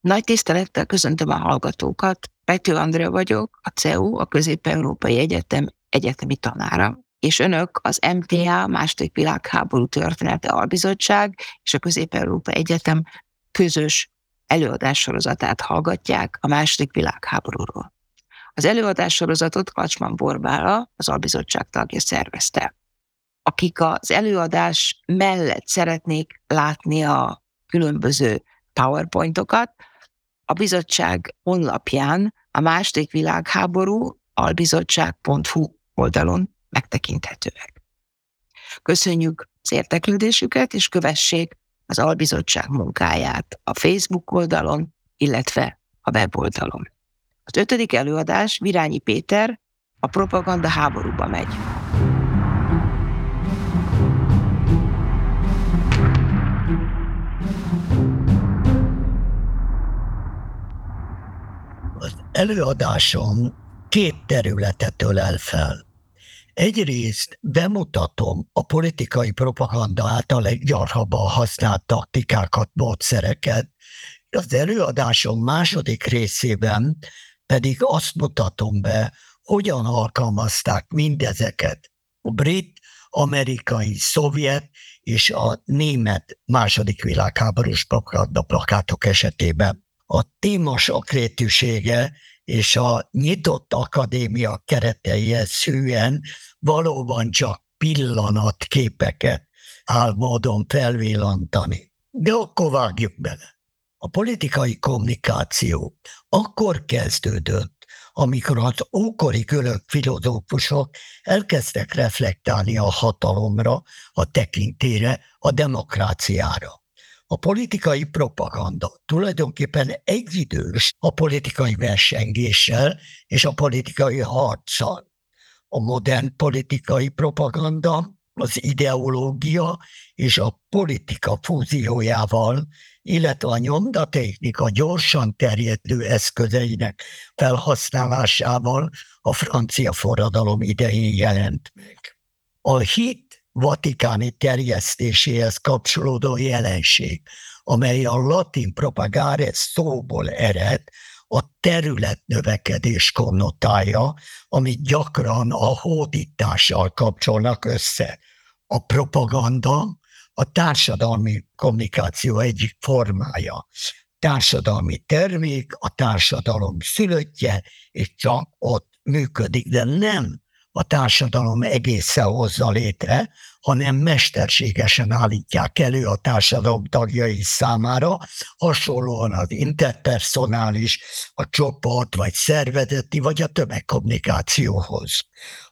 Nagy tisztelettel köszöntöm a hallgatókat. Pető Andrea vagyok, a CEU, a Közép-Európai Egyetem egyetemi tanára, és önök az MTA, második világháború története albizottság és a Közép-Európa Egyetem közös előadássorozatát hallgatják a második világháborúról. Az előadássorozatot Kacsman Borbála, az albizottság tagja szervezte. Akik az előadás mellett szeretnék látni a különböző PowerPointokat, a bizottság honlapján a második világháború albizottság.hu oldalon megtekinthetőek. Köszönjük az érteklődésüket, és kövessék az albizottság munkáját a Facebook oldalon, illetve a weboldalon. Az ötödik előadás Virányi Péter, a propaganda háborúba megy. Előadásom két területet ölel fel. Egyrészt bemutatom a politikai propaganda által leggyakrabban használt taktikákat, módszereket. Az előadásom második részében pedig azt mutatom be, hogyan alkalmazták mindezeket a brit, amerikai, szovjet és a német második világháborús propaganda plakátok esetében. A téma sokrétűsége és a nyitott akadémia kereteihez szűen valóban csak pillanatképeket áll módon felvillantani. De akkor vágjuk bele. A politikai kommunikáció akkor kezdődött, amikor az ókori görög filozófusok elkezdtek reflektálni a hatalomra, a tekintére, a demokráciára. A politikai propaganda tulajdonképpen egyidős a politikai versengéssel és a politikai harccal. A modern politikai propaganda az ideológia és a politika fúziójával, illetve a nyomdatechnika gyorsan terjedő eszközeinek felhasználásával a francia forradalom idején jelent meg. A hit vatikáni terjesztéséhez kapcsolódó jelenség, amely a latin propagare szóból ered, a területnövekedés konnotálja, amit gyakran a hódítással kapcsolnak össze. A propaganda a társadalmi kommunikáció egyik formája. Társadalmi termék, a társadalom szülöttje, és csak ott működik, de nem a társadalom egészen hozza létre, hanem mesterségesen állítják elő a társadalom tagjai számára, hasonlóan az interpersonális, a csoport, vagy szervezeti, vagy a tömegkommunikációhoz.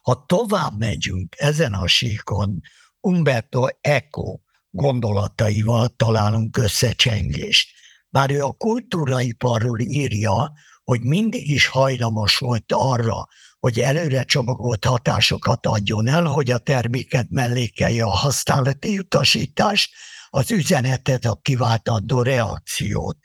Ha tovább megyünk ezen a síkon, Umberto Eco gondolataival találunk összecsengést. Bár ő a kultúraiparról írja, hogy mindig is hajlamos volt arra, hogy előre csomagolt hatásokat adjon el, hogy a terméket mellékelje a használati utasítás, az üzenetet, a kiváltandó reakciót.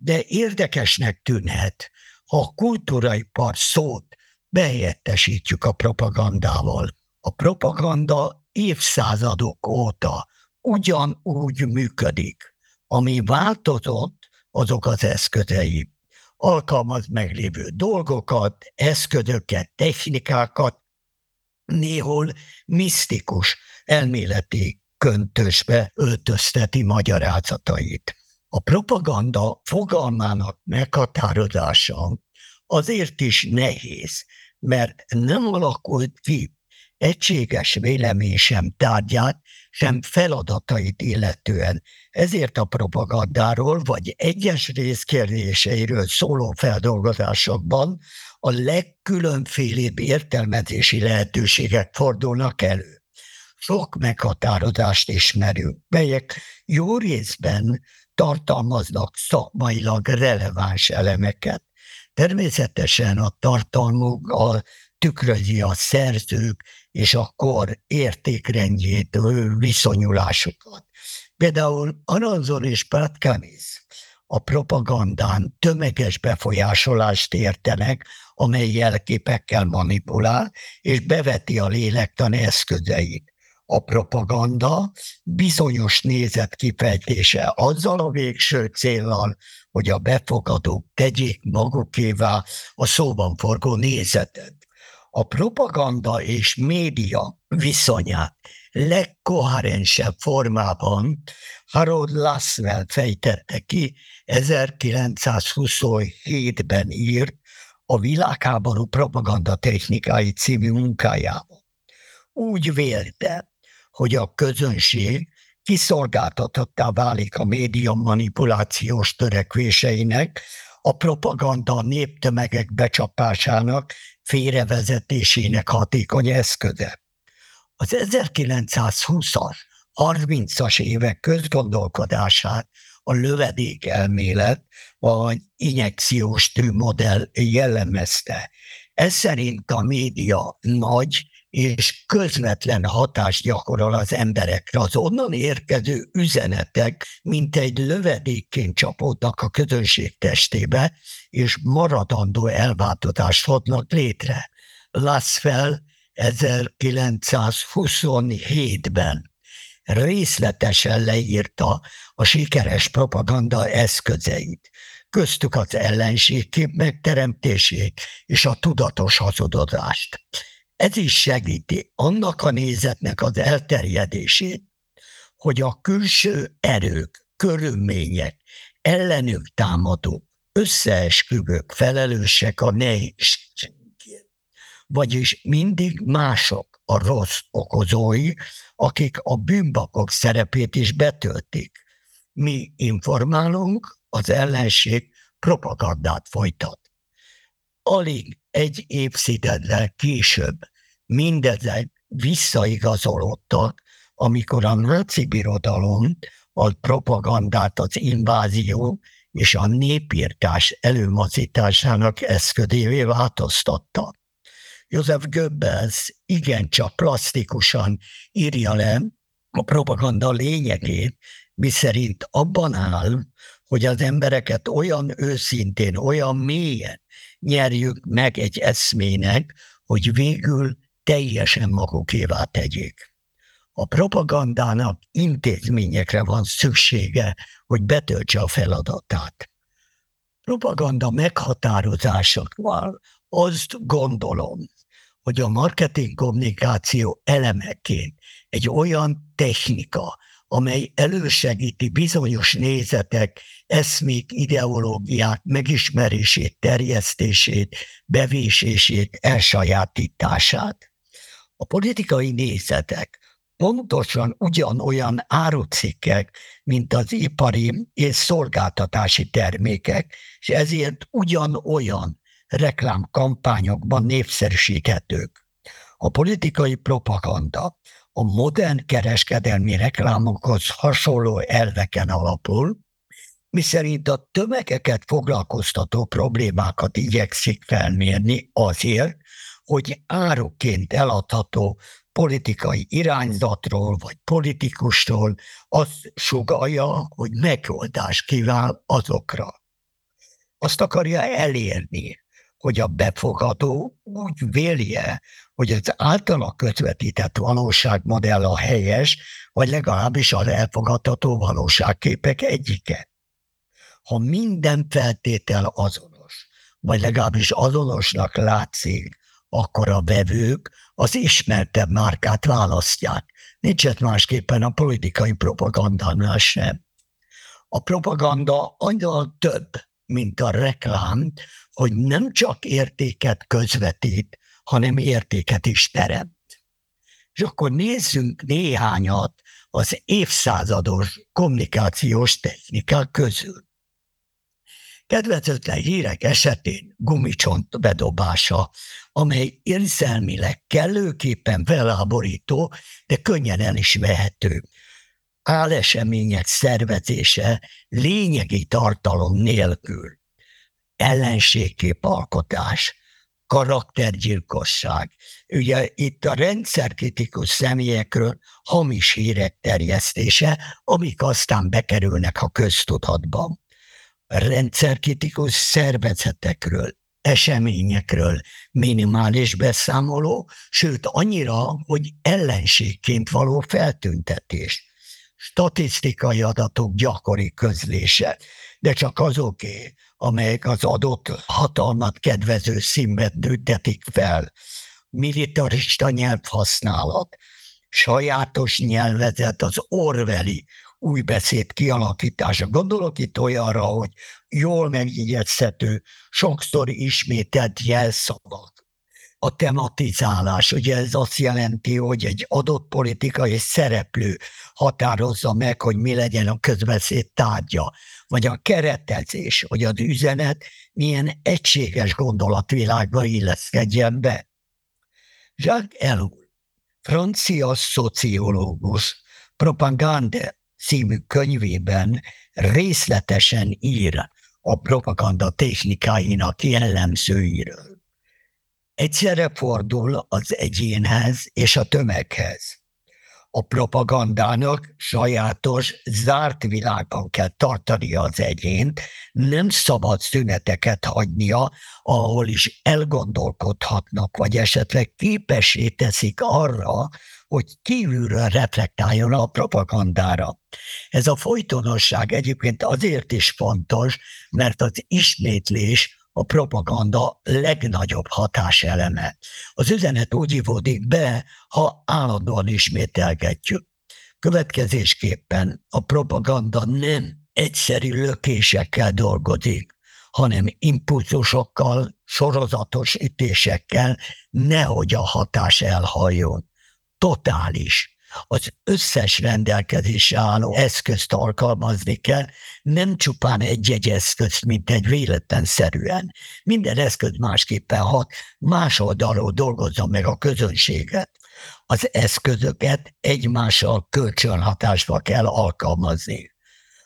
De érdekesnek tűnhet, ha a kultúraipar szót behelyettesítjük a propagandával. A propaganda évszázadok óta ugyanúgy működik. Ami változott, azok az eszközei alkalmaz meglévő dolgokat, eszközöket, technikákat, néhol misztikus elméleti köntösbe öltözteti magyarázatait. A propaganda fogalmának meghatározása azért is nehéz, mert nem alakult ki egységes vélemény sem tárgyát, sem feladatait illetően. Ezért a propagandáról vagy egyes részkérdéseiről szóló feldolgozásokban a legkülönfélébb értelmezési lehetőségek fordulnak elő. Sok meghatározást ismerünk, melyek jó részben tartalmaznak szakmailag releváns elemeket. Természetesen a tartalmuk a tükrözi a szerzők és a kor értékrendjét, viszonyulásokat. Például Aranzor és Patkanis a propagandán tömeges befolyásolást értenek, amely jelképekkel manipulál, és beveti a lélektan eszközeit. a propaganda bizonyos nézet kifejtése azzal a végső célral, hogy a befogadók tegyék magukévá a szóban forgó nézetet. A propaganda és média viszonyát legkoherensebb formában Harold Laswell fejtette ki 1927-ben írt a világháború propaganda technikai című munkájában. Úgy vélte, hogy a közönség kiszolgáltatottá válik a média manipulációs törekvéseinek, a propaganda néptömegek becsapásának, félrevezetésének hatékony eszköze. Az 1920-as, 30-as évek közgondolkodását a lövedék elmélet vagy injekciós modell jellemezte. Ez szerint a média nagy és közvetlen hatást gyakorol az emberekre. Az onnan érkező üzenetek, mint egy lövedékként csapódnak a közönség testébe, és maradandó elváltozást hoznak létre. Lasfel 1927-ben részletesen leírta a sikeres propaganda eszközeit, köztük az ellenség megteremtését és a tudatos hazudozást. Ez is segíti annak a nézetnek az elterjedését, hogy a külső erők, körülmények, ellenük támadó, összeesküvők felelősek a nehézségért. Vagyis mindig mások a rossz okozói, akik a bűnbakok szerepét is betöltik. Mi informálunk, az ellenség propagandát folytat. Alig egy évtizeddel később mindezek visszaigazolódtak, amikor a náci birodalom a propagandát az invázió és a népírtás előmozításának eszködévé változtatta. József Goebbels igencsak plastikusan írja le a propaganda lényegét, miszerint abban áll, hogy az embereket olyan őszintén, olyan mélyen nyerjük meg egy eszmének, hogy végül teljesen magukévá tegyék. A propagandának intézményekre van szüksége, hogy betöltse a feladatát. Propaganda meghatározásakval azt gondolom, hogy a marketing kommunikáció elemeként egy olyan technika, amely elősegíti bizonyos nézetek, eszmék, ideológiák megismerését, terjesztését, bevésését, elsajátítását. A politikai nézetek pontosan ugyanolyan árucikkek, mint az ipari és szolgáltatási termékek, és ezért ugyanolyan reklámkampányokban népszerűsíthetők. A politikai propaganda a modern kereskedelmi reklámokhoz hasonló elveken alapul, miszerint a tömegeket foglalkoztató problémákat igyekszik felmérni azért, hogy áruként eladható politikai irányzatról vagy politikustól azt sugalja, hogy megoldás kíván azokra. Azt akarja elérni, hogy a befogadó úgy vélje, hogy az általa közvetített valóságmodell a helyes, vagy legalábbis az elfogadható valóságképek egyike. Ha minden feltétel azonos, vagy legalábbis azonosnak látszik, akkor a vevők az ismertebb márkát választják. Nincs másképpen a politikai propagandánál sem. A propaganda annyival több, mint a reklám, hogy nem csak értéket közvetít, hanem értéket is teremt. És akkor nézzünk néhányat az évszázados kommunikációs technikák közül. Kedvezetlen hírek esetén gumicsont bedobása, amely érzelmileg kellőképpen feláborító, de könnyen is vehető. Álesemények szervezése lényegi tartalom nélkül. Ellenségkép alkotás, karaktergyilkosság. Ugye itt a rendszerkritikus személyekről hamis hírek terjesztése, amik aztán bekerülnek a köztudatba. A rendszerkritikus szervezetekről eseményekről minimális beszámoló, sőt annyira, hogy ellenségként való feltüntetés. Statisztikai adatok gyakori közlése, de csak azoké, amelyek az adott hatalmat kedvező színben nőttetik fel. Militarista nyelvhasználat, sajátos nyelvezet, az orveli új beszéd kialakítása. Gondolok itt olyanra, hogy jól megjegyezhető, sokszor ismételt jelszavak. A tematizálás, ugye ez azt jelenti, hogy egy adott politikai szereplő határozza meg, hogy mi legyen a közbeszéd tárgya, vagy a keretezés, hogy az üzenet milyen egységes gondolatvilágba illeszkedjen be. Jacques Ellul, francia szociológus, propaganda című könyvében részletesen ír a propaganda technikáinak jellemzőiről. Egyszerre fordul az egyénhez és a tömeghez. A propagandának sajátos, zárt világban kell tartani az egyént, nem szabad szüneteket hagynia, ahol is elgondolkodhatnak, vagy esetleg képessé teszik arra, hogy kívülről reflektáljon a propagandára. Ez a folytonosság egyébként azért is fontos, mert az ismétlés a propaganda legnagyobb hatáseleme. Az üzenet úgy ivódik be, ha állandóan ismételgetjük. Következésképpen a propaganda nem egyszerű lökésekkel dolgozik, hanem impulzusokkal, sorozatos ütésekkel, nehogy a hatás elhajjon totális. Az összes rendelkezésre álló eszközt alkalmazni kell, nem csupán egy-egy eszközt, mint egy véletlenszerűen. Minden eszköz másképpen hat, más oldalról dolgozza meg a közönséget. Az eszközöket egymással kölcsönhatásba kell alkalmazni.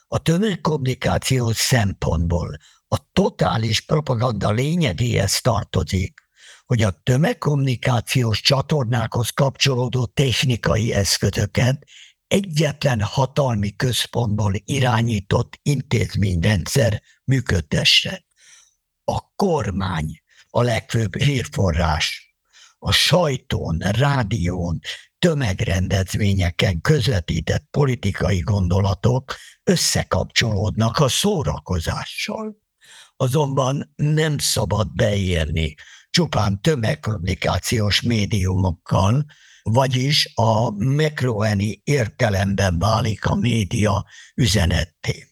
A tömegkommunikáció szempontból a totális propaganda lényegéhez tartozik, hogy a tömegkommunikációs csatornákhoz kapcsolódó technikai eszközöket egyetlen hatalmi központból irányított intézményrendszer működtesse. A kormány a legfőbb hírforrás. A sajtón, rádión, tömegrendezvényeken közvetített politikai gondolatok összekapcsolódnak a szórakozással. Azonban nem szabad beérni csupán tömegkommunikációs médiumokkal, vagyis a mekroeni értelemben válik a média üzenetté.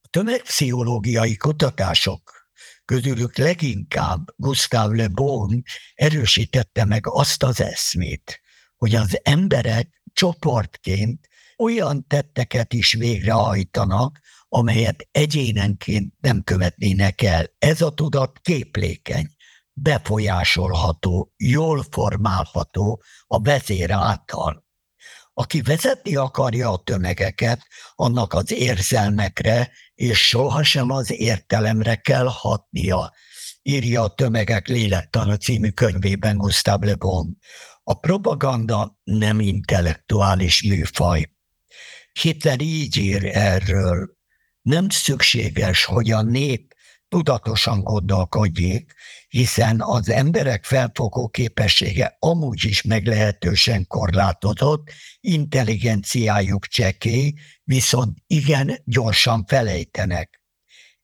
A tömegpszichológiai kutatások közülük leginkább Gustave Le Bon erősítette meg azt az eszmét, hogy az emberek csoportként olyan tetteket is végrehajtanak, amelyet egyénenként nem követnének el. Ez a tudat képlékeny, befolyásolható, jól formálható a vezér által. Aki vezetni akarja a tömegeket, annak az érzelmekre és sohasem az értelemre kell hatnia, írja a Tömegek lélektana című könyvében Gustave Le Bon. A propaganda nem intellektuális műfaj. Hitler így ír erről. Nem szükséges, hogy a nép tudatosan gondolkodjék, hiszen az emberek felfogó képessége amúgy is meglehetősen korlátozott, intelligenciájuk csekély, viszont igen gyorsan felejtenek.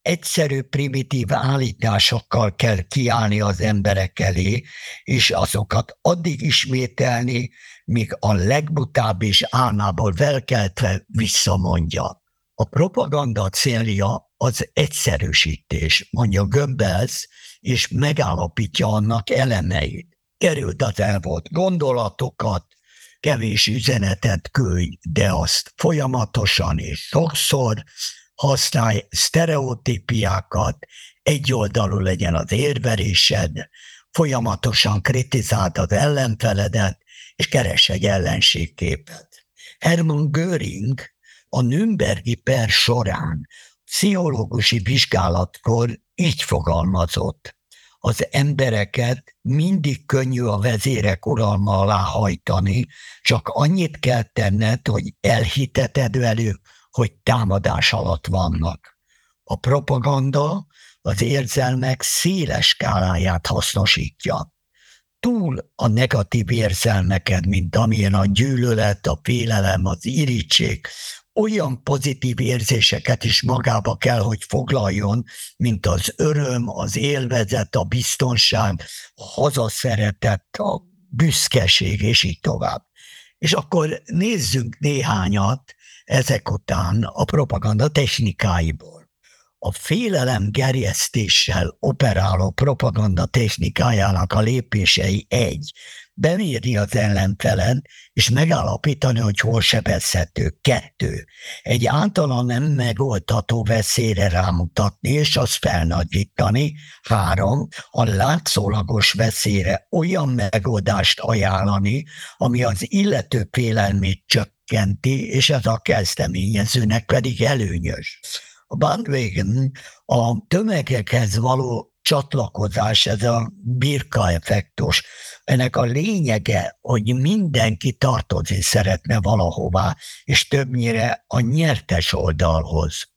Egyszerű, primitív állításokkal kell kiállni az emberek elé, és azokat addig ismételni, míg a legbutább is álmából velkeltve visszamondja. A propaganda célja az egyszerűsítés, mondja Goebbels, és megállapítja annak elemeit. Került az elvolt gondolatokat, kevés üzenetet küldj, de azt folyamatosan és sokszor használj sztereotípiákat, egyoldalú legyen az érverésed, folyamatosan kritizáld az ellenfeledet, és keres egy ellenségképet. Hermann Göring a Nürnbergi per során pszichológusi vizsgálatkor így fogalmazott. Az embereket mindig könnyű a vezérek uralma alá hajtani, csak annyit kell tenned, hogy elhiteted velük, hogy támadás alatt vannak. A propaganda az érzelmek széles skáláját hasznosítja. Túl a negatív érzelmeket, mint amilyen a gyűlölet, a félelem, az irítség, olyan pozitív érzéseket is magába kell, hogy foglaljon, mint az öröm, az élvezet, a biztonság, a hazaszeretet, a büszkeség, és így tovább. És akkor nézzünk néhányat ezek után a propaganda technikáiból a félelem gerjesztéssel operáló propaganda technikájának a lépései egy, bemérni az ellenfelen, és megállapítani, hogy hol sebezhető. Kettő, egy általán nem megoldható veszélyre rámutatni, és azt felnagyítani. Három, a látszólagos veszélyre olyan megoldást ajánlani, ami az illető félelmét csökkenti, és ez a kezdeményezőnek pedig előnyös a bandwagon, a tömegekhez való csatlakozás, ez a birka effektus. Ennek a lényege, hogy mindenki tartozni szeretne valahová, és többnyire a nyertes oldalhoz.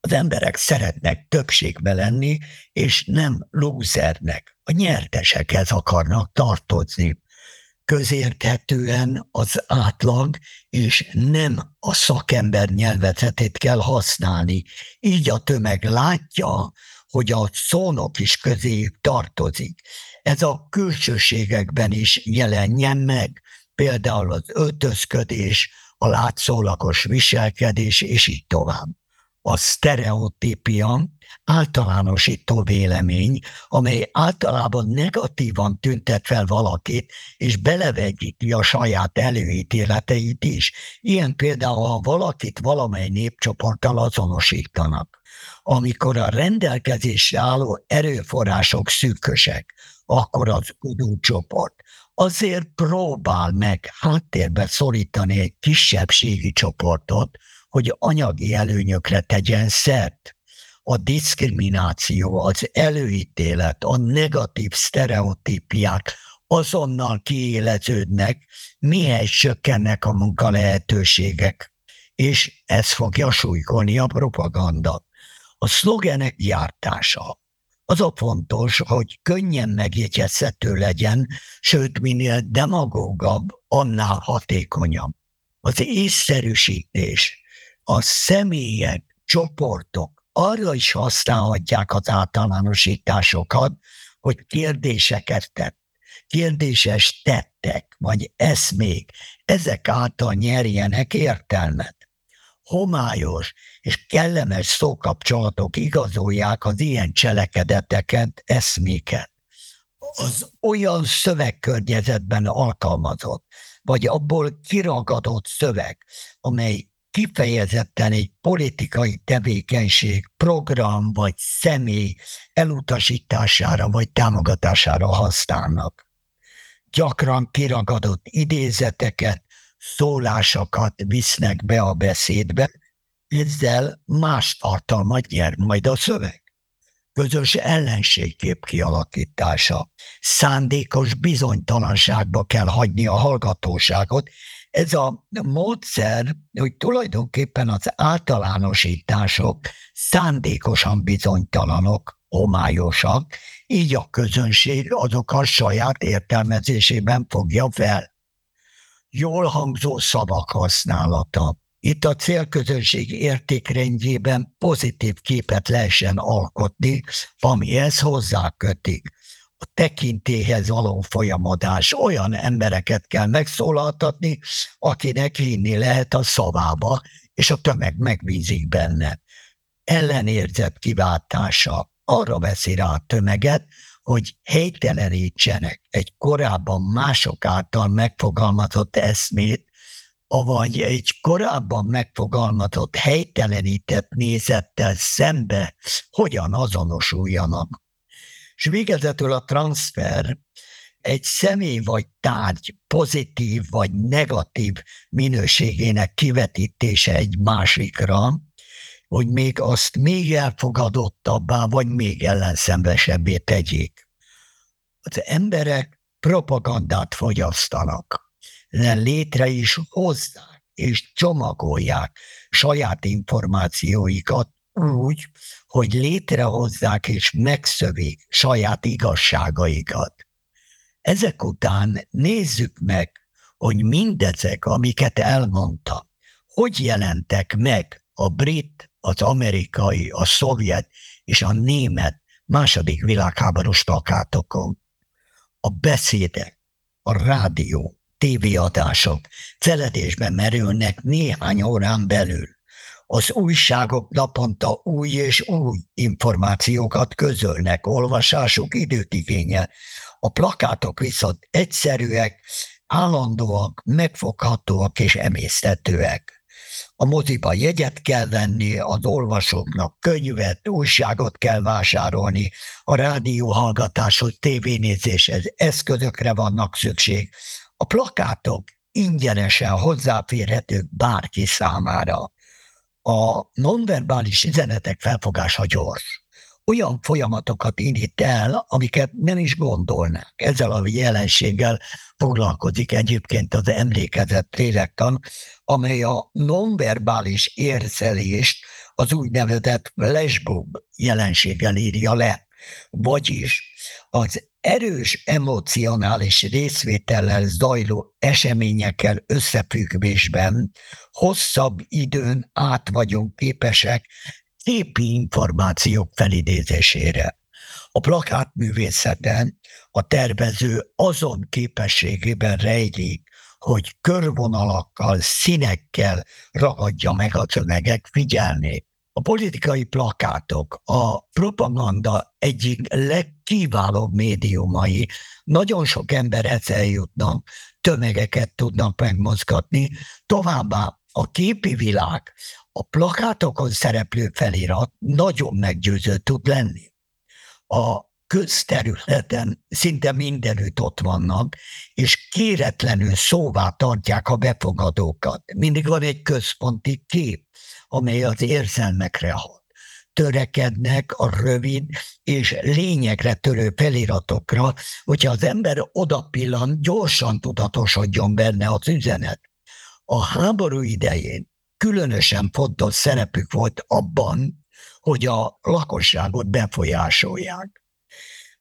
Az emberek szeretnek többségbe lenni, és nem lúzernek. A nyertesekhez akarnak tartozni közérthetően az átlag, és nem a szakember nyelvezetét kell használni. Így a tömeg látja, hogy a szónok is közé tartozik. Ez a külsőségekben is jelenjen meg, például az öltözködés, a látszólagos viselkedés, és így tovább. A sztereotípia általánosító vélemény, amely általában negatívan tüntet fel valakit, és belevegyíti a saját előítéleteit is. Ilyen például, ha valakit valamely népcsoporttal azonosítanak, amikor a rendelkezésre álló erőforrások szűkösek, akkor az udócsoport azért próbál meg háttérbe szorítani egy kisebbségi csoportot, hogy anyagi előnyökre tegyen szert. A diszkrimináció, az előítélet, a negatív sztereotípiák azonnal kiéleződnek, mihez csökkennek a munka lehetőségek. És ez fogja súlykolni a propaganda. A szlogenek gyártása. Az a fontos, hogy könnyen megjegyezhető legyen, sőt, minél demagógabb, annál hatékonyabb. Az észszerűsítés, a személyek, csoportok arra is használhatják az általánosításokat, hogy kérdéseket tett, kérdéses tettek, vagy eszmék, ezek által nyerjenek értelmet. Homályos és kellemes szókapcsolatok igazolják az ilyen cselekedeteket, eszméket. Az olyan szövegkörnyezetben alkalmazott, vagy abból kiragadott szöveg, amely kifejezetten egy politikai tevékenység, program vagy személy elutasítására vagy támogatására használnak. Gyakran kiragadott idézeteket, szólásokat visznek be a beszédbe, ezzel más tartalmat nyer majd a szöveg. Közös ellenségkép kialakítása. Szándékos bizonytalanságba kell hagyni a hallgatóságot, ez a módszer, hogy tulajdonképpen az általánosítások szándékosan bizonytalanok, homályosak, így a közönség azok saját értelmezésében fogja fel. Jól hangzó szavak használata. Itt a célközönség értékrendjében pozitív képet lehessen alkotni, amihez hozzákötik a tekintéhez való folyamodás. Olyan embereket kell megszólaltatni, akinek hinni lehet a szavába, és a tömeg megbízik benne. Ellenérzet kiváltása arra veszi rá a tömeget, hogy helytelenítsenek egy korábban mások által megfogalmazott eszmét, avagy egy korábban megfogalmazott helytelenített nézettel szembe hogyan azonosuljanak. És végezetül a transfer egy személy vagy tárgy pozitív vagy negatív minőségének kivetítése egy másikra, hogy még azt még elfogadottabbá, vagy még ellenszenvesebbé tegyék. Az emberek propagandát fogyasztanak, létre is hozzák és csomagolják saját információikat úgy, hogy létrehozzák és megszövik saját igazságaikat. Ezek után nézzük meg, hogy mindezek, amiket elmondtam, hogy jelentek meg a brit, az amerikai, a szovjet és a német második világháborús plakátokon. A beszédek, a rádió, tévéadások feledésbe merülnek néhány órán belül. Az újságok naponta új és új információkat közölnek, olvasásuk időt igényel. A plakátok viszont egyszerűek, állandóak, megfoghatóak és emésztetőek. A moziba jegyet kell venni, az olvasóknak könyvet, újságot kell vásárolni, a rádió hallgatáshoz, tévénézéshez eszközökre vannak szükség. A plakátok ingyenesen hozzáférhetők bárki számára. A nonverbális üzenetek felfogása gyors olyan folyamatokat indít el, amiket nem is gondolnák. Ezzel a jelenséggel foglalkozik egyébként az emlékezett lélektan, amely a nonverbális érzelést az úgynevezett flashbulb jelenséggel írja le. Vagyis az erős emocionális részvétellel zajló eseményekkel összefüggésben hosszabb időn át vagyunk képesek képi információk felidézésére. A plakátművészeten a tervező azon képességében rejlik, hogy körvonalakkal, színekkel ragadja meg a szövegek figyelmét. A politikai plakátok a propaganda egyik legkiválóbb médiumai. Nagyon sok emberhez eljutnak, tömegeket tudnak megmozgatni, továbbá a képi világ, a plakátokon szereplő felirat nagyon meggyőző tud lenni. A közterületen szinte mindenütt ott vannak, és kéretlenül szóvá tartják a befogadókat. Mindig van egy központi kép, amely az érzelmekre hat. Törekednek a rövid és lényegre törő feliratokra, hogyha az ember oda pillan, gyorsan tudatosodjon benne az üzenet. A háború idején különösen fontos szerepük volt abban, hogy a lakosságot befolyásolják.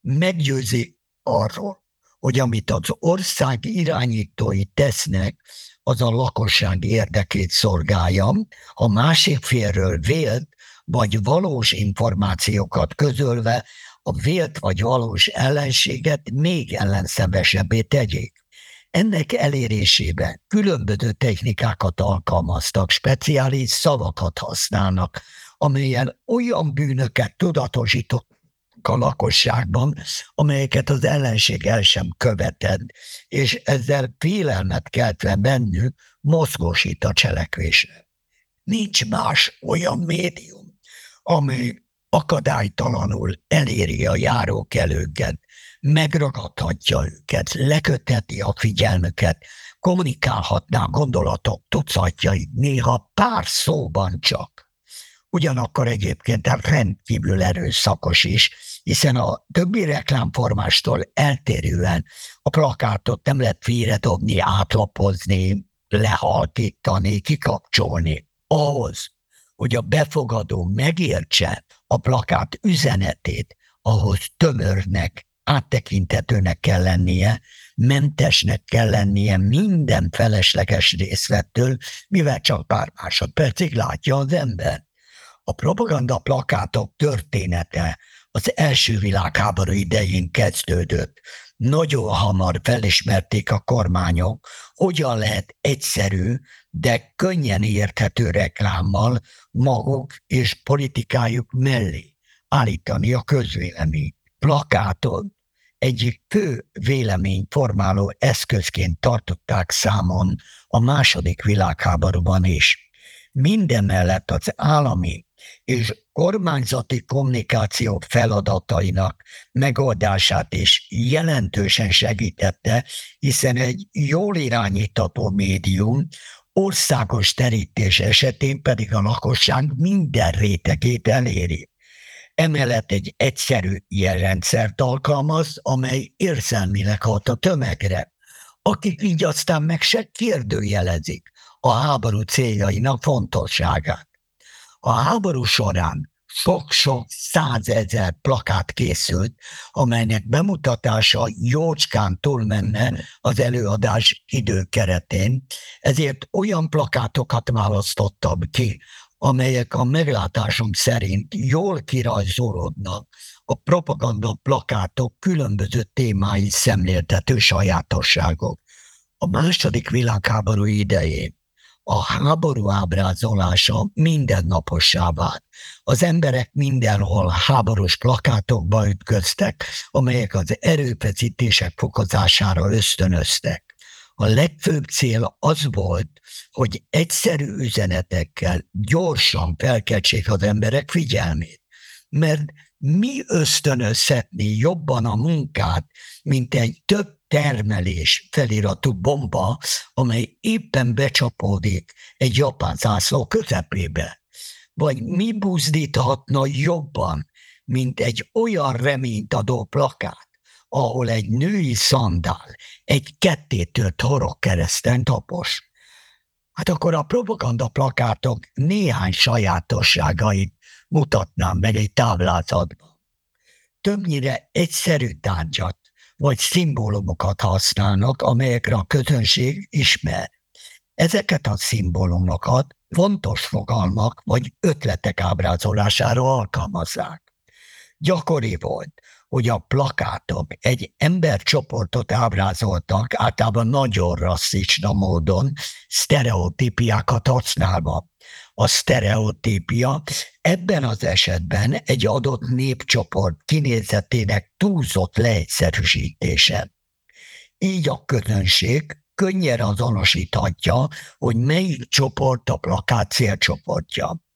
Meggyőzi arról, hogy amit az ország irányítói tesznek, az a lakosság érdekét szolgálja, a másik félről vélt vagy valós információkat közölve a vélt vagy valós ellenséget még ellenszebesebbé tegyék. Ennek elérésében különböző technikákat alkalmaztak, speciális szavakat használnak, amelyen olyan bűnöket tudatosított a lakosságban, amelyeket az ellenség el sem követed, és ezzel félelmet keltve bennük mozgósít a cselekvésre. Nincs más olyan médium, amely akadálytalanul eléri a járókelőket, megragadhatja őket, leköteti a figyelmüket, kommunikálhatná gondolatok tucatjai, néha pár szóban csak. Ugyanakkor egyébként rendkívül erőszakos is, hiszen a többi reklámformástól eltérően a plakátot nem lehet félredobni, átlapozni, lehalkítani, kikapcsolni. Ahhoz, hogy a befogadó megértse a plakát üzenetét, ahhoz tömörnek, áttekintetőnek kell lennie, mentesnek kell lennie minden felesleges részlettől, mivel csak pár másodpercig látja az ember. A propaganda plakátok története az első világháború idején kezdődött. Nagyon hamar felismerték a kormányok, hogyan lehet egyszerű, de könnyen érthető reklámmal maguk és politikájuk mellé állítani a közvéleményt. Plakátot egyik fő véleményformáló eszközként tartották számon a második világháborúban is. Mindemellett az állami és kormányzati kommunikáció feladatainak megoldását is jelentősen segítette, hiszen egy jól irányítató médium országos terítés esetén pedig a lakosság minden rétegét eléri. Emellett egy egyszerű jelrendszert alkalmaz, amely érzelmileg hat a tömegre, akik így aztán meg se kérdőjelezik a háború céljainak fontosságát. A háború során sok-sok százezer plakát készült, amelynek bemutatása jócskán túlmenne az előadás időkeretén, ezért olyan plakátokat választottam ki, amelyek a meglátásom szerint jól kirajzolódnak a propaganda plakátok különböző témái szemléltető sajátosságok. A második világháború idején a háború ábrázolása mindennapossá vált. Az emberek mindenhol háborús plakátokba ütköztek, amelyek az erőfeszítések fokozására ösztönöztek. A legfőbb cél az volt, hogy egyszerű üzenetekkel gyorsan felkeltsék az emberek figyelmét. Mert mi ösztönözhetni jobban a munkát, mint egy több termelés feliratú bomba, amely éppen becsapódik egy japán zászló közepébe. Vagy mi buzdíthatna jobban, mint egy olyan reményt adó plakát, ahol egy női szandál egy kettétört kereszten tapos. Hát akkor a propaganda plakátok néhány sajátosságait mutatnám meg egy táblázatban. Többnyire egyszerű tárgyat vagy szimbólumokat használnak, amelyekre a közönség ismer. Ezeket a szimbólumokat fontos fogalmak vagy ötletek ábrázolására alkalmazzák. Gyakori volt, hogy a plakátok egy embercsoportot ábrázoltak, általában nagyon rasszista módon, sztereotípiákat használva. A sztereotípia ebben az esetben egy adott népcsoport kinézetének túlzott leegyszerűsítése. Így a közönség könnyen azonosíthatja, hogy melyik csoport a plakát célcsoportja.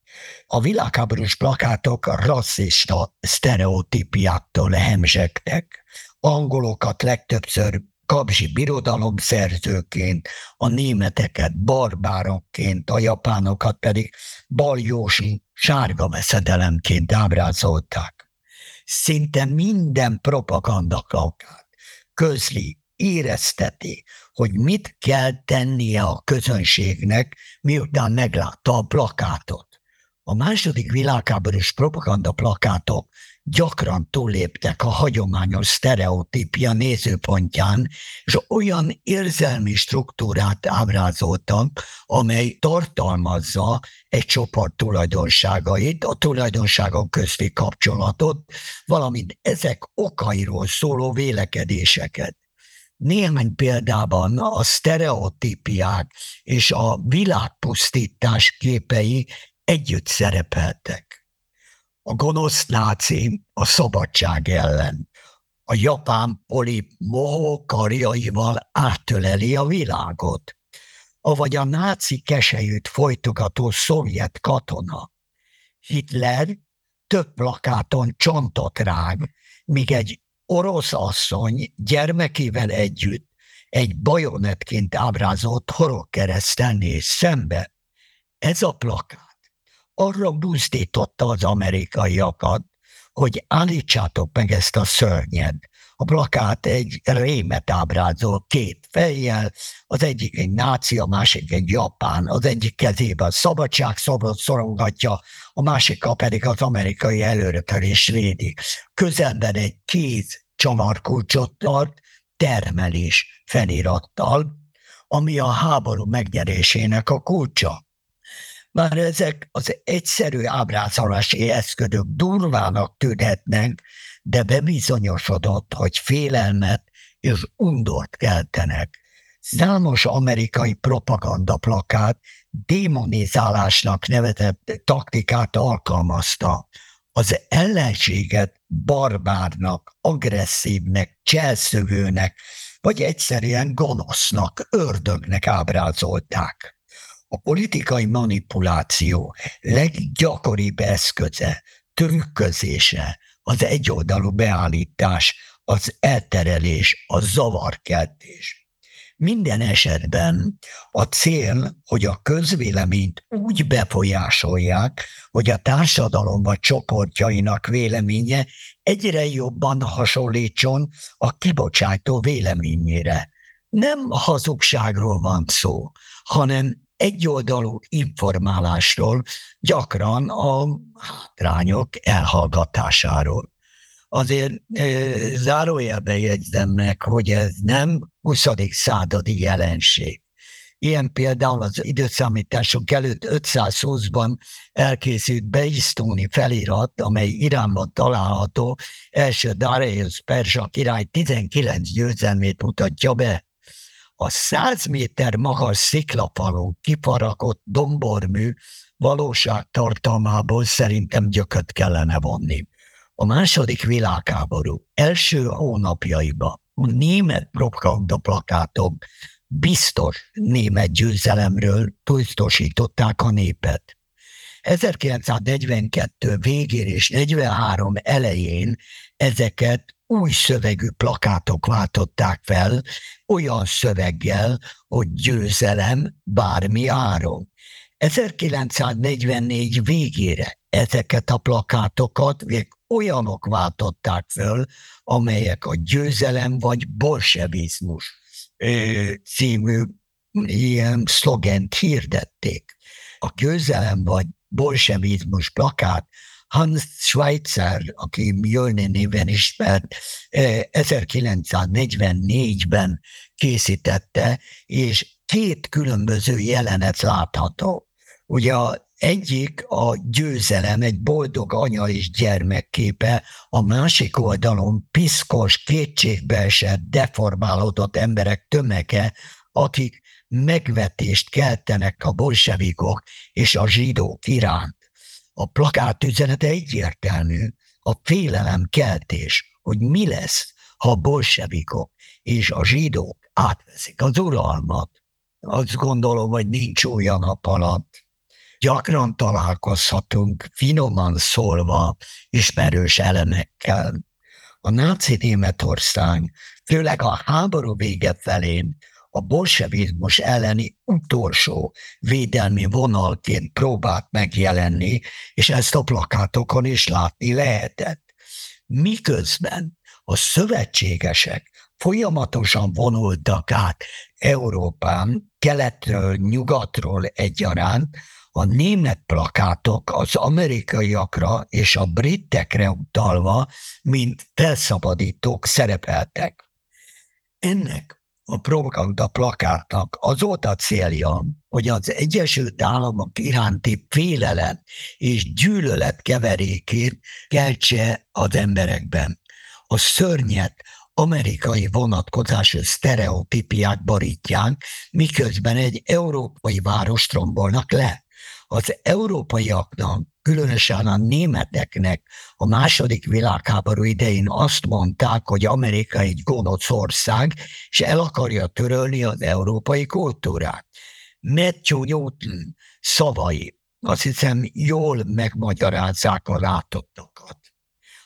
A világháborús plakátok rasszista sztereotípiáktól hemzsegtek. Angolokat legtöbbször kapzsi birodalomszerzőként, a németeket barbárokként, a japánokat pedig baljósi sárga veszedelemként ábrázolták. Szinte minden propaganda plakát közli, érezteti, hogy mit kell tennie a közönségnek, miután meglátta a plakátot. A második világháborús propaganda plakátok gyakran túlléptek a hagyományos sztereotípia nézőpontján, és olyan érzelmi struktúrát ábrázoltak, amely tartalmazza egy csoport tulajdonságait, a tulajdonságok közti kapcsolatot, valamint ezek okairól szóló vélekedéseket. Néhány példában a sztereotípiák és a világpusztítás képei együtt szerepeltek. A gonosz náci a szabadság ellen. A japán polip mohó karjaival áttöleli a világot. Avagy a náci kesejűt folytogató szovjet katona. Hitler több plakáton csontot rág, míg egy orosz asszony gyermekével együtt egy bajonetként ábrázolt horogkeresztel néz szembe. Ez a plakát arra buzdította az amerikaiakat, hogy állítsátok meg ezt a szörnyed. A plakát egy rémet ábrázol két fejjel, az egyik egy náci, a másik egy japán, az egyik kezében a szabadságszobot szorongatja, a másikkal pedig az amerikai előretörés védi. Közelben egy kéz csavarkulcsot tart, termelés felirattal, ami a háború megnyerésének a kulcsa. Már ezek az egyszerű ábrázolási eszközök durvának tűnhetnek, de bebizonyosodott, hogy félelmet és undort keltenek. Számos amerikai propaganda plakát démonizálásnak nevezett taktikát alkalmazta. Az ellenséget barbárnak, agresszívnek, cselszövőnek, vagy egyszerűen gonosznak, ördögnek ábrázolták. A politikai manipuláció leggyakoribb eszköze, trükközése, az egyoldalú beállítás, az elterelés, a zavarkeltés. Minden esetben a cél, hogy a közvéleményt úgy befolyásolják, hogy a társadalom vagy csoportjainak véleménye egyre jobban hasonlítson a kibocsátó véleményére. Nem hazugságról van szó, hanem egyoldalú informálásról, gyakran a hátrányok elhallgatásáról. Azért zárójelbe jegyzem meg, hogy ez nem 20. századi jelenség. Ilyen például az időszámítások előtt 520-ban elkészült Beistóni felirat, amely Iránban található, első Darius Perzsa király 19 győzelmét mutatja be. A 100 méter magas sziklafalon kifarakott dombormű valóságtartalmából szerintem gyököt kellene vonni. A második világháború első hónapjaiban a német propaganda plakátok biztos német győzelemről biztosították a népet. 1942 végén és 43 elején ezeket új szövegű plakátok váltották fel, olyan szöveggel, hogy győzelem bármi áron. 1944 végére ezeket a plakátokat még olyanok váltották föl, amelyek a győzelem vagy bolsevizmus című ilyen szlogent hirdették. A győzelem vagy bolsevizmus plakát Hans Schweitzer, aki Mjölnir néven ismert, 1944-ben készítette, és két különböző jelenet látható. Ugye a egyik a győzelem, egy boldog anya és gyermek képe, a másik oldalon piszkos, kétségbeesett, deformálódott emberek tömege, akik megvetést keltenek a bolsevikok és a zsidók iránt. A plakát üzenete egyértelmű, a félelem keltés, hogy mi lesz, ha a bolsevikok és a zsidók átveszik az uralmat. Azt gondolom, hogy nincs olyan nap alatt, gyakran találkozhatunk finoman szólva ismerős elemekkel. A náci Németország, főleg a háború vége felén a bolsevizmus elleni utolsó védelmi vonalként próbált megjelenni, és ezt a plakátokon is látni lehetett. Miközben a szövetségesek folyamatosan vonultak át Európán, keletről, nyugatról egyaránt, a német plakátok az amerikaiakra és a britekre utalva, mint felszabadítók szerepeltek. Ennek a propaganda plakátnak az volt a célja, hogy az Egyesült Államok iránti félelem és gyűlölet keverékét keltse az emberekben. A szörnyet amerikai vonatkozású sztereotípiák borítják, miközben egy európai várost rombolnak le az európaiaknak, különösen a németeknek a második világháború idején azt mondták, hogy Amerika egy gonosz ország, és el akarja törölni az európai kultúrát. Matthew Newton szavai, azt hiszem, jól megmagyarázzák a látottakat.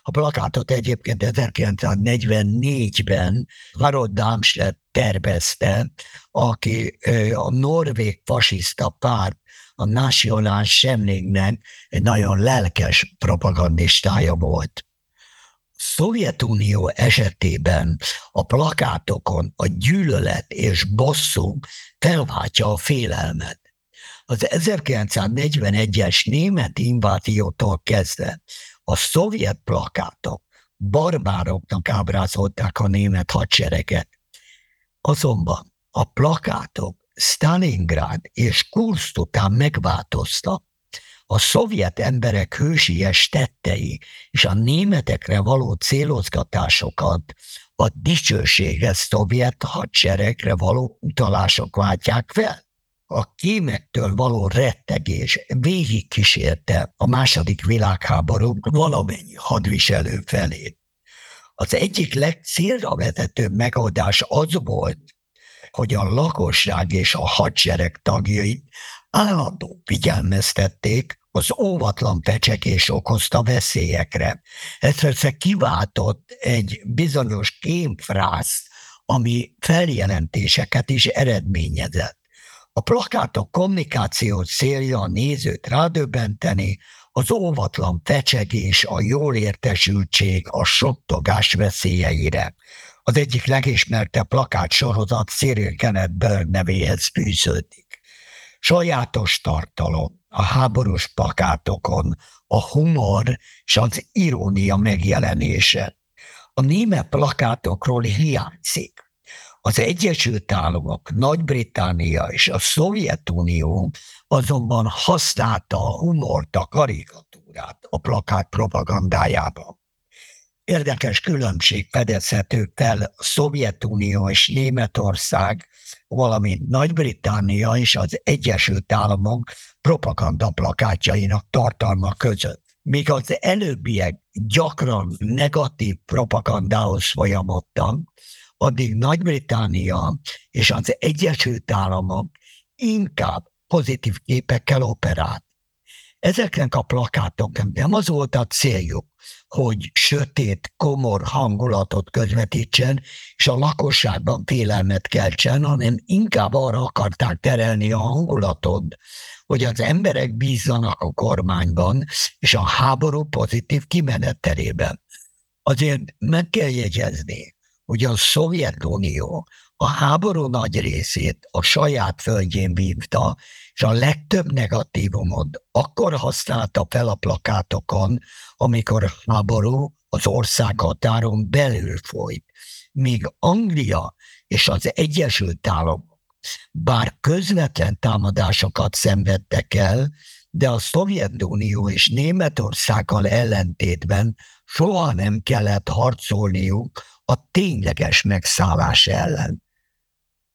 A plakátot egyébként 1944-ben Harold Darmstadt tervezte, aki a norvég fasiszta párt a National Semlingnek egy nagyon lelkes propagandistája volt. Szovjetunió esetében a plakátokon a gyűlölet és bosszú felváltja a félelmet. Az 1941-es német inváziótól kezdve a szovjet plakátok barbároknak ábrázolták a német hadsereget. Azonban a plakátok Stalingrad és Kurszk után megváltoztak. A szovjet emberek hősies tettei és a németekre való célozgatásokat a dicsőséges szovjet hadseregre való utalások váltják fel. A kémektől való rettegés végig kísérte a második világháború valamennyi hadviselő felé. Az egyik legcélra vezetőbb megoldás az volt, hogy a lakosság és a hadsereg tagjai állandó figyelmeztették az óvatlan pecsekés okozta veszélyekre. Ez persze kiváltott egy bizonyos kémfrászt, ami feljelentéseket is eredményezett. A plakátok kommunikáció célja a nézőt rádöbbenteni, az óvatlan fecsegés, a jól értesültség, a sottogás veszélyeire. Az egyik legismertebb plakát sorozat Cyril Kenneth Burn nevéhez fűződik. Sajátos tartalom a háborús plakátokon, a humor és az irónia megjelenése. A német plakátokról hiányzik. Az Egyesült Államok, Nagy-Britannia és a Szovjetunió azonban használta a humort, a karikatúrát a plakát propagandájában. Érdekes különbség fedezhető fel Szovjetunió és Németország, valamint Nagy-Britannia és az Egyesült Államok propaganda plakátjainak tartalma között. Míg az előbbiek gyakran negatív propagandához folyamodtak, addig Nagy-Britannia és az Egyesült Államok inkább pozitív képekkel operált. Ezeknek a plakátoknak nem az volt a céljuk, hogy sötét, komor hangulatot közvetítsen, és a lakosságban félelmet keltsen, hanem inkább arra akarták terelni a hangulatot, hogy az emberek bízzanak a kormányban, és a háború pozitív kimenetelében. Azért meg kell jegyezni, hogy a Szovjetunió a háború nagy részét a saját földjén vívta, és a legtöbb negatívumot akkor használta fel a plakátokon, amikor háború az ország határon belül folyt, míg Anglia és az Egyesült Államok bár közvetlen támadásokat szenvedtek el, de a Szovjetunió és Németországgal ellentétben soha nem kellett harcolniuk a tényleges megszállás ellen.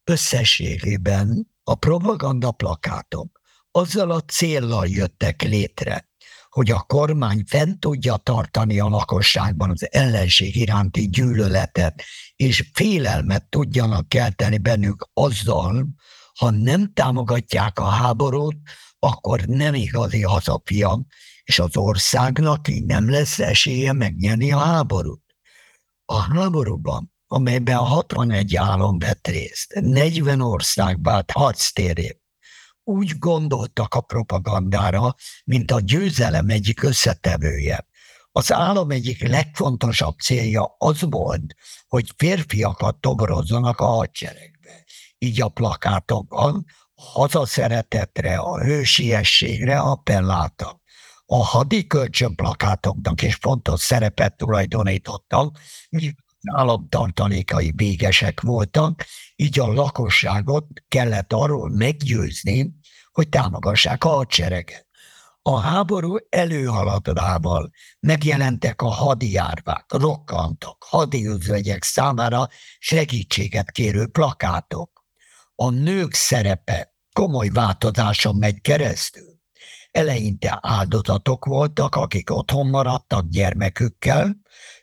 Összességében a propaganda plakátok azzal a céllal jöttek létre, hogy a kormány fent tudja tartani a lakosságban az ellenség iránti gyűlöletet, és félelmet tudjanak kelteni bennük azzal, ha nem támogatják a háborút, akkor nem igazi hazafiam, és az országnak így nem lesz esélye megnyerni a háborút. A háborúban, amelyben 61 állam vett részt, 40 ország vált harctéré, úgy gondoltak a propagandára, mint a győzelem egyik összetevője. Az állam egyik legfontosabb célja az volt, hogy férfiakat toborozzanak a hadseregbe. Így a plakátokban a hazaszeretetre, a hősiességre appelláltak. A hadi kölcsönplakátoknak is fontos szerepet tulajdonítottak, államtartalékai végesek voltak, így a lakosságot kellett arról meggyőzni, hogy támogassák a hadsereget. A háború előhaladával megjelentek a hadijárvák, rokkantok, hadiüzvegyek számára segítséget kérő plakátok. A nők szerepe komoly változáson megy keresztül. Eleinte áldozatok voltak, akik otthon maradtak gyermekükkel,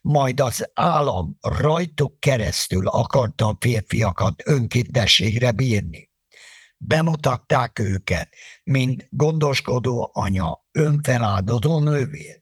majd az állam rajtuk keresztül akarta a férfiakat önkitességre bírni. Bemutatták őket, mint gondoskodó anya, önfeláldozó nővér.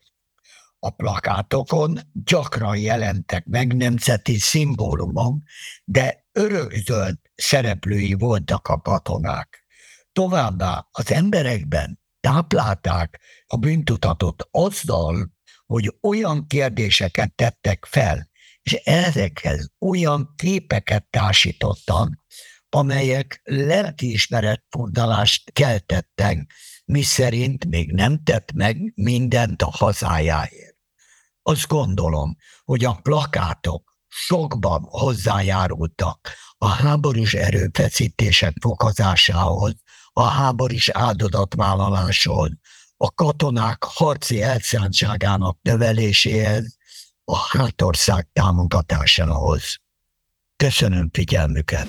A plakátokon gyakran jelentek meg nemzeti szimbólumok, de örökzöld szereplői voltak a katonák. Továbbá az emberekben táplálták a bűntutatot azzal, hogy olyan kérdéseket tettek fel, és ezekhez olyan képeket társítottak, amelyek lelkiismeretfordalást keltettek, mi szerint még nem tett meg mindent a hazájáért. Azt gondolom, hogy a plakátok sokban hozzájárultak a háborús erőfeszítések fokozásához, a háborús áldozatvállaláshoz, a katonák harci elszántságának növeléséhez, a hátország támogatásához. Köszönöm figyelmüket!